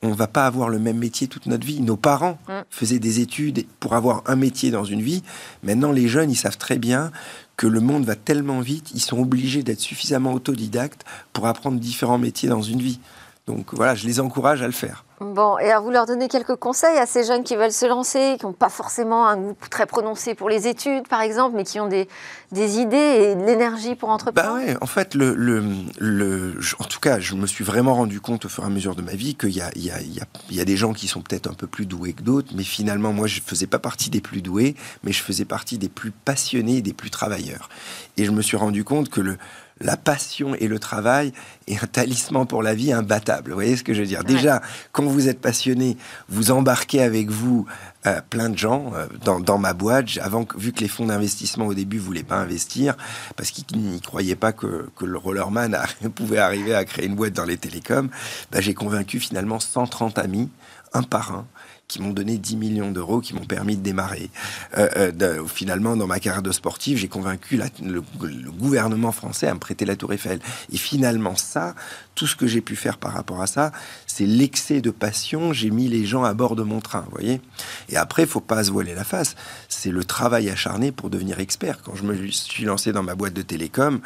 on va pas avoir le même métier toute notre vie. Nos parents mm. faisaient des études pour avoir un métier dans une vie. Maintenant, les jeunes, ils savent très bien que le monde va tellement vite, ils sont obligés d'être suffisamment autodidactes pour apprendre différents métiers dans une vie. Donc voilà, je les encourage à le faire. Bon, et alors vous leur donnez quelques conseils à ces jeunes qui veulent se lancer, qui n'ont pas forcément un goût très prononcé pour les études, par exemple, mais qui ont des, des idées et de l'énergie pour entreprendre bah ouais, En fait, le, le, le, en tout cas, je me suis vraiment rendu compte au fur et à mesure de ma vie qu'il y y, y a des gens qui sont peut-être un peu plus doués que d'autres, mais finalement, moi, je ne faisais pas partie des plus doués, mais je faisais partie des plus passionnés et des plus travailleurs. Et je me suis rendu compte que le, la passion et le travail est un talisman pour la vie imbattable. Vous voyez ce que je veux dire? Déjà, quand vous êtes passionné, vous embarquez avec vous euh, plein de gens euh, dans, ma boîte. Avant, vu que les fonds d'investissement au début voulaient pas investir parce qu'ils n'y croyaient pas que, le rollerman pouvait arriver à créer une boîte dans les télécoms, bah, j'ai convaincu finalement 130 amis, un par un, qui m'ont donné 10 millions d'euros, qui m'ont permis de démarrer. Euh, euh, finalement, dans ma carrière de sportif, j'ai convaincu le, gouvernement français à me prêter la Tour Eiffel. Et finalement, ça, tout ce que j'ai pu faire par rapport à ça, c'est l'excès de passion. J'ai mis les gens à bord de mon train, vous voyez. Et après, faut pas se voiler la face. C'est le travail acharné pour devenir expert. Quand je me suis lancé dans ma boîte de télécom,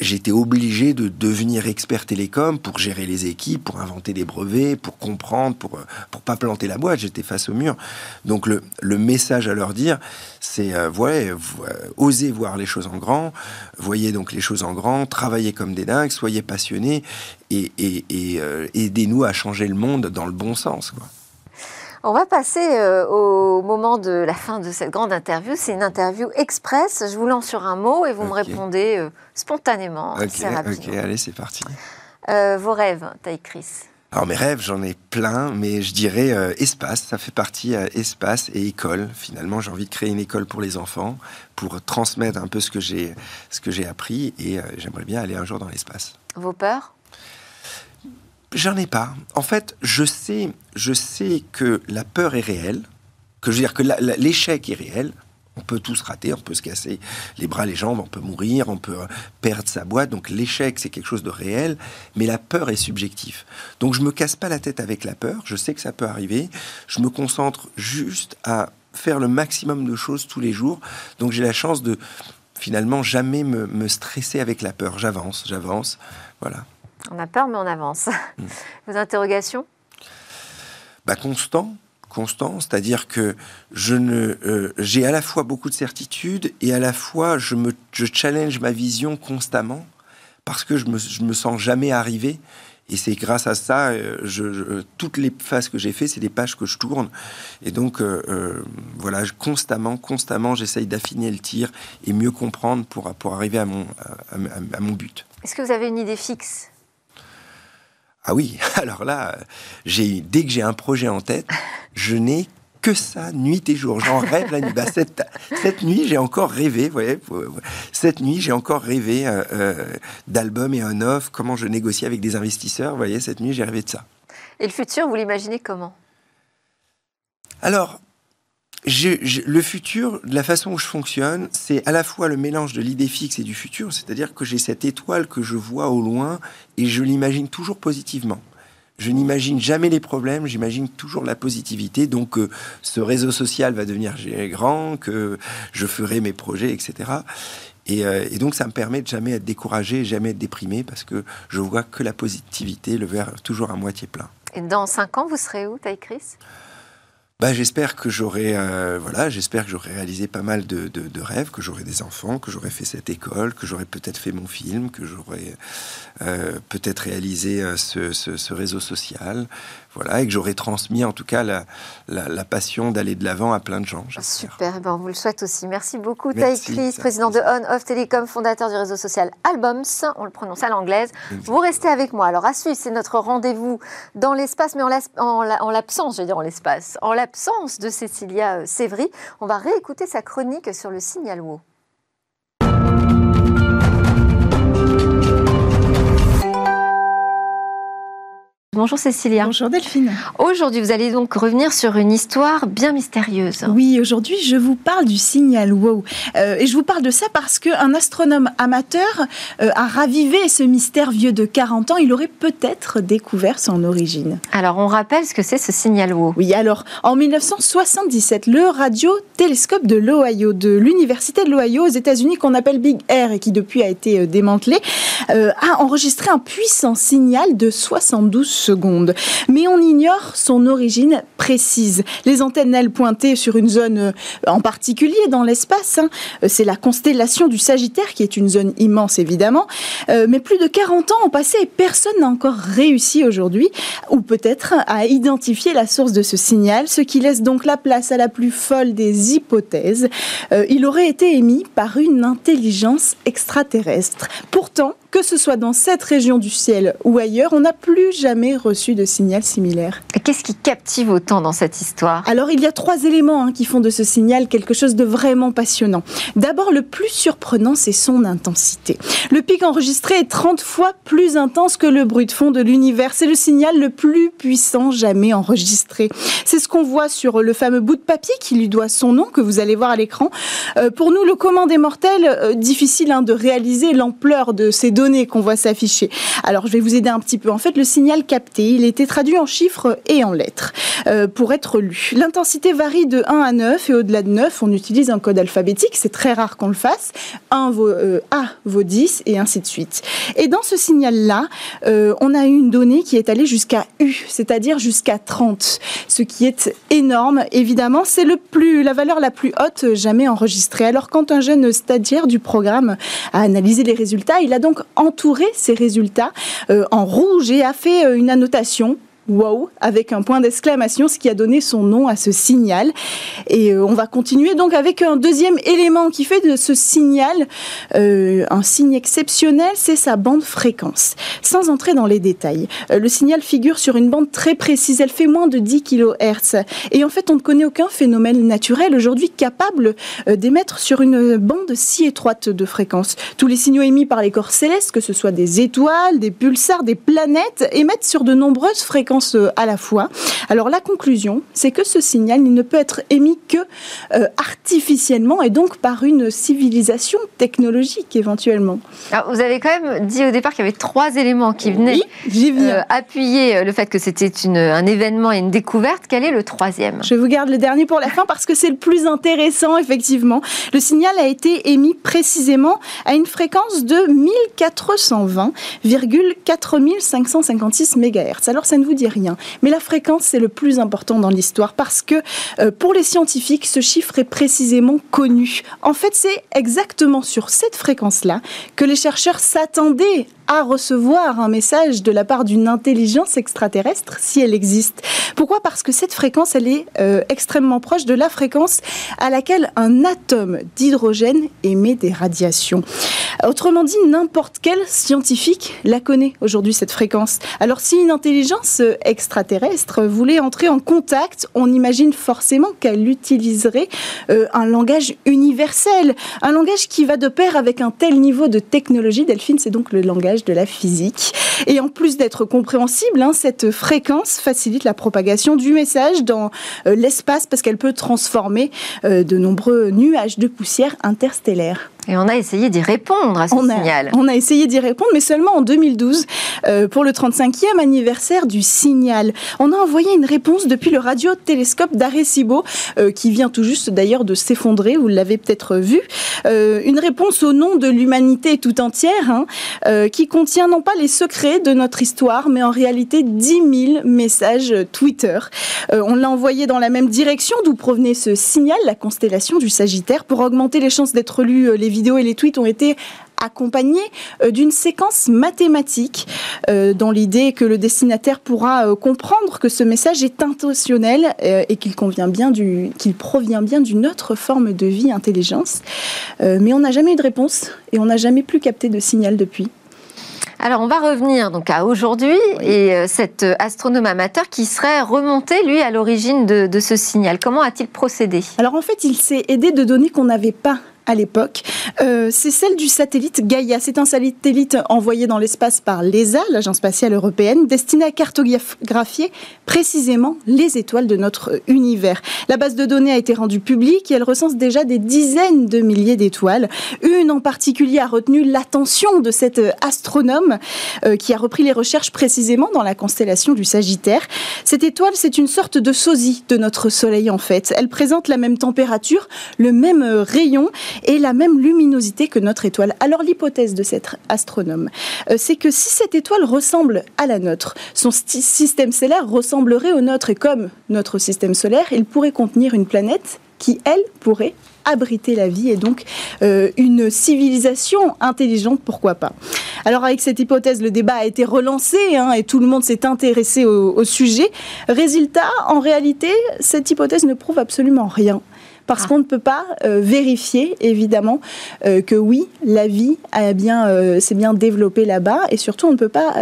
j'étais obligé de devenir expert télécom pour gérer les équipes, pour inventer des brevets, pour comprendre, pour pour pas planter la boîte. J'étais face au mur. Donc le, le message à leur dire, c'est euh, ouais, euh, osez voir les choses en grand, voyez donc les choses en grand, travaillez comme des dingues, soyez passionnés et, et, et euh, aidez-nous à changer le monde dans le bon sens. Quoi. On va passer euh, au moment de la fin de cette grande interview. C'est une interview express. Je vous lance sur un mot et vous me répondez euh, spontanément. Ok, ok, allez, c'est parti. Euh, vos rêves, Taï Chris alors mes rêves, j'en ai plein, mais je dirais espace, ça fait partie espace et école. Finalement, j'ai envie de créer une école pour les enfants, pour transmettre un peu ce que j'ai, ce que j'ai appris, et j'aimerais bien aller un jour dans l'espace. Vos peurs? J'en ai pas. En fait, je sais, je sais que la peur est réelle, que je veux dire que l'échec est réel. On peut tous rater, on peut se casser les bras, les jambes, on peut mourir, on peut perdre sa boîte. Donc l'échec, c'est quelque chose de réel, mais la peur est subjective. Donc je me casse pas la tête avec la peur. Je sais que ça peut arriver. Je me concentre juste à faire le maximum de choses tous les jours. Donc j'ai la chance de finalement jamais me, me stresser avec la peur. J'avance, j'avance. Voilà. On a peur, mais on avance. Mm. Vos interrogations? Bah, Constant. Constant, c'est-à-dire que je ne, euh, j'ai à la fois beaucoup de certitudes et à la fois je me, je challenge ma vision constamment parce que je me, je me sens jamais arrivé. Et c'est grâce à ça, euh, je, toutes les phases que j'ai fait, c'est des pages que je tourne. Et donc, euh, voilà, constamment, constamment, j'essaye d'affiner le tir et mieux comprendre pour, pour arriver à mon, à mon but. Est-ce que vous avez une idée fixe? Ah oui, alors là, j'ai dès que j'ai un projet en tête, je n'ai que ça, nuit et jour. J'en rêve la nuit. Bah, cette, cette, nuit, j'ai encore rêvé, vous voyez, cette nuit, j'ai encore rêvé euh, euh, d'albums et un offre, comment je négocie avec des investisseurs. Vous voyez, cette nuit, j'ai rêvé de ça. Et le futur, vous l'imaginez comment? Alors, le futur, la façon où je fonctionne, c'est à la fois le mélange de l'idée fixe et du futur, c'est-à-dire que j'ai cette étoile que je vois au loin et je l'imagine toujours positivement. Je n'imagine jamais les problèmes, j'imagine toujours la positivité. Donc, euh, ce réseau social va devenir grand, que je ferai mes projets, etc. Euh, et, donc, ça me permet de jamais être découragé, jamais être déprimé, parce que je vois que la positivité, le verre toujours à moitié plein. Et dans cinq ans, vous serez où, Taï Chris? Bah, j'espère que j'aurai euh, voilà, j'espère que j'aurai réalisé pas mal de, de, rêves, que j'aurai des enfants, que j'aurai fait cette école, que j'aurai peut-être fait mon film, que j'aurai euh, peut-être réalisé euh, ce, ce, ce, réseau social, voilà, et que j'aurais transmis en tout cas la, la, passion d'aller de l'avant à plein de gens. Super, ben, on vous le souhaite aussi. Merci beaucoup, Taï Chris, président de On Off Telecom, fondateur du réseau social Albums, on le prononce à l'anglaise. Vous restez avec moi. Alors à suivre, c'est notre rendez-vous dans l'espace, mais en l'absence, je veux dire en l'espace, en l'absence de Cécilia euh, Sévry. On va réécouter sa chronique sur le signal WO. Bonjour Cécilia. Bonjour Delphine. Aujourd'hui, vous allez donc revenir sur une histoire bien mystérieuse. Oui, aujourd'hui, je vous parle du signal WOW. Euh, et je vous parle de ça parce qu'un astronome amateur euh, a ravivé ce mystère vieux de 40 ans. Il aurait peut-être découvert son origine. Alors, on rappelle ce que c'est ce signal WOW. Oui, alors, en 1977, le radiotélescope de l'Ohio, de l'Université de l'Ohio aux États-Unis, qu'on appelle Big Air et qui depuis a été démantelé, a enregistré un puissant signal de 72 Mais on ignore son origine précise. Les antennes, elles, pointaient sur une zone euh, en particulier dans l'espace. Hein. Euh, c'est la constellation du Sagittaire, qui est une zone immense, évidemment. Euh, mais plus de 40 ans ont passé et personne n'a encore réussi aujourd'hui, ou peut-être à identifier la source de ce signal, ce qui laisse donc la place à la plus folle des hypothèses. il aurait été émis par une intelligence extraterrestre. Pourtant, que ce soit dans cette région du ciel ou ailleurs, on n'a plus jamais reçu de signal similaire. Qu'est-ce qui captive autant dans cette histoire? Alors, il y a trois éléments hein, qui font de ce signal quelque chose de vraiment passionnant. D'abord, le plus surprenant, c'est son intensité. Le pic enregistré est 30 fois plus intense que le bruit de fond de l'univers. C'est le signal le plus puissant jamais enregistré. C'est ce qu'on voit sur le fameux bout de papier qui lui doit son nom, que vous allez voir à l'écran. Euh, pour nous, le commun des mortels, euh, difficile hein, de réaliser l'ampleur de ces données qu'on voit s'afficher. Alors, je vais vous aider un petit peu. En fait, le signal capté, il était traduit en chiffres et en lettres euh, pour être lu. L'intensité varie de 1 à 9 et au-delà de 9, on utilise un code alphabétique. C'est très rare qu'on le fasse. 1 vaut, euh, A vaut 10 et ainsi de suite. Et dans ce signal-là, euh, on a une donnée qui est allée jusqu'à U, c'est-à-dire jusqu'à 30, ce qui est énorme. Évidemment, c'est la valeur la plus haute jamais enregistrée. Alors, quand un jeune stagiaire du programme a analysé les résultats, il a donc entouré ces résultats euh, en rouge et a fait euh, une annotation wow avec un point d'exclamation, ce qui a donné son nom à ce signal. Et euh, on va continuer donc avec un deuxième élément qui fait de ce signal euh, un signe exceptionnel, c'est sa bande fréquence. Sans entrer dans les détails, euh, le signal figure sur une bande très précise, elle fait moins de 10 kHz. Et en fait, on ne connaît aucun phénomène naturel aujourd'hui capable d'émettre sur une bande si étroite de fréquence. Tous les signaux émis par les corps célestes, que ce soit des étoiles, des pulsars, des planètes, émettent sur de nombreuses fréquences euh, à la fois. Alors la conclusion, c'est que ce signal il ne peut être émis que euh, artificiellement et donc par une civilisation technologique éventuellement. Alors, vous avez quand même dit au départ qu'il y avait trois éléments qui venaient euh, appuyer le fait que c'était un événement et une découverte. Quel est le troisième? Je vous garde le dernier pour la fin parce que c'est le plus intéressant effectivement. Le signal a été émis précisément à une fréquence de 1420,4556 MHz. Alors ça ne vous dit rien. Mais la fréquence, c'est le plus important dans l'histoire parce que euh, pour les scientifiques, ce chiffre est précisément connu. En fait, c'est exactement sur cette fréquence-là que les chercheurs s'attendaient à recevoir un message de la part d'une intelligence extraterrestre, si elle existe. Pourquoi? Parce que cette fréquence, elle est euh, extrêmement proche de la fréquence à laquelle un atome d'hydrogène émet des radiations. Autrement dit, n'importe quel scientifique la connaît aujourd'hui, cette fréquence. Alors si une intelligence extraterrestre voulait entrer en contact, on imagine forcément qu'elle utiliserait euh, un langage universel, un langage qui va de pair avec un tel niveau de technologie. Delphine, c'est donc le langage de la physique. Et en plus d'être compréhensible, hein, cette fréquence facilite la propagation du message dans euh, l'espace parce qu'elle peut transformer euh, de nombreux nuages de poussière interstellaires. Et on a essayé d'y répondre à ce signal. on a essayé d'y répondre, mais seulement en 2012, euh, pour le 35e anniversaire du signal. On a envoyé une réponse depuis le radiotélescope d'Arecibo, euh, qui vient tout juste d'ailleurs de s'effondrer, vous l'avez peut-être vu. Euh, une réponse au nom de l'humanité tout entière, hein, qui contient non pas les secrets de notre histoire, mais en réalité 10 000 messages Twitter. on l'a envoyé dans la même direction d'où provenait ce signal, la constellation du Sagittaire, pour augmenter les chances d'être lu les vidéos et les tweets ont été accompagnés euh, d'une séquence mathématique euh, dans l'idée que le destinataire pourra euh, comprendre que ce message est intentionnel et qu'il convient bien du qu'il provient bien d'une autre forme de vie intelligence. Mais on n'a jamais eu de réponse et on n'a jamais plus capté de signal depuis. Alors, on va revenir donc à aujourd'hui et cet astronome amateur qui serait remonté, lui, à l'origine de, de, ce signal. Comment a-t-il procédé? Alors, en fait, il s'est aidé de données qu'on n'avait pas à l'époque, euh, c'est celle du satellite Gaia. C'est un satellite envoyé dans l'espace par l'ESA, l'Agence spatiale européenne, destiné à cartographier précisément les étoiles de notre univers. La base de données a été rendue publique et elle recense déjà des dizaines de milliers d'étoiles. Une en particulier a retenu l'attention de cet astronome euh, qui a repris les recherches précisément dans la constellation du Sagittaire. Cette étoile, c'est une sorte de sosie de notre Soleil en fait. Elle présente la même température, le même rayon et la même luminosité que notre étoile. Alors l'hypothèse de cet astronome, euh, c'est que si cette étoile ressemble à la nôtre, son système stellaire ressemblerait au nôtre et comme notre système solaire, il pourrait contenir une planète qui, elle, pourrait abriter la vie et donc euh, une civilisation intelligente, pourquoi pas. Alors avec cette hypothèse, le débat a été relancé hein, et tout le monde s'est intéressé au sujet. Résultat, en réalité, cette hypothèse ne prouve absolument rien parce ah. qu'on ne peut pas euh, vérifier évidemment euh, que oui, la vie a bien, euh, s'est bien développée là-bas et surtout on ne peut pas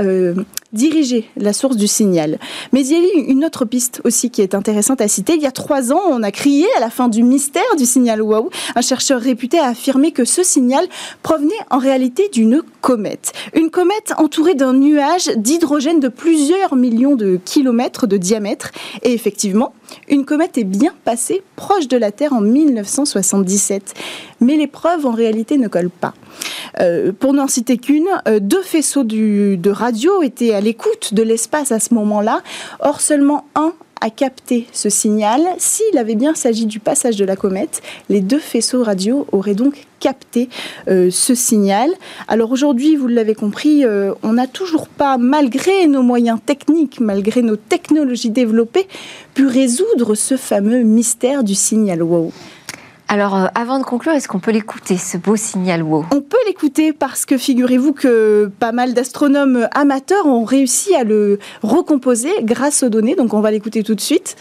diriger la source du signal. Mais il y a une autre piste aussi qui est intéressante à citer. Il y a trois ans, on a crié à la fin du mystère du signal WOW. Un chercheur réputé a affirmé que ce signal provenait en réalité d'une comète. Une comète entourée d'un nuage d'hydrogène de plusieurs millions de kilomètres de diamètre. Et effectivement, une comète est bien passée proche de la Terre en 1977. Mais les preuves en réalité ne collent pas. Euh, pour n'en citer qu'une, euh, deux faisceaux de radio étaient à l'écoute de l'espace à ce moment-là. Or, seulement un a capté ce signal. S'il avait bien s'agi du passage de la comète, les deux faisceaux radio auraient donc capté euh, ce signal. Alors aujourd'hui, vous l'avez compris, on n'a toujours pas, malgré nos moyens techniques, malgré nos technologies développées, pu résoudre ce fameux mystère du signal WOW. Alors, euh, avant de conclure, est-ce qu'on peut l'écouter, ce beau signal WOW? On peut l'écouter parce que figurez-vous que pas mal d'astronomes amateurs ont réussi à le recomposer grâce aux données. Donc, on va l'écouter tout de suite.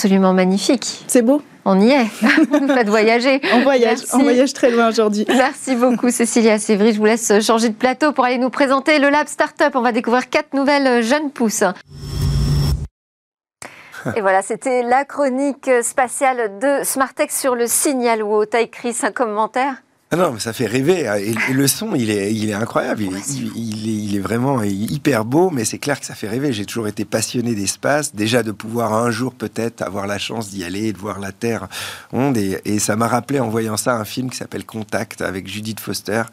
Absolument magnifique. C'est beau. On y est. Vous faites voyager. on voyage. On voyage très loin aujourd'hui. Merci beaucoup, Cécilia Sévry. Je vous laisse changer de plateau pour aller nous présenter le Lab Startup. On va découvrir quatre nouvelles jeunes pousses. Et voilà, c'était la chronique spatiale de Smartex sur le signal WOW. T'as écrit un commentaire? Ah non, mais ça fait rêver. Et, le son, il est, il est incroyable. Il, il, est, vraiment hyper beau, mais c'est clair que ça fait rêver. J'ai toujours été passionné d'espace. Déjà de pouvoir un jour peut-être avoir la chance d'y aller et de voir la Terre onde. Et, ça m'a rappelé en voyant ça un film qui s'appelle Contact avec Judith Foster,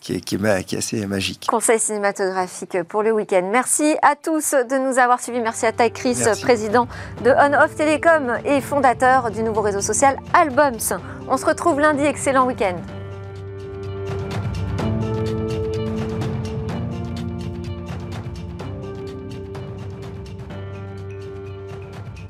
qui est, qui est, assez magique. Conseil cinématographique pour le week-end. Merci à tous de nous avoir suivis. Merci à Ty Chris, président de On Off Telecom et fondateur du nouveau réseau social Albums. On se retrouve lundi. Excellent week-end.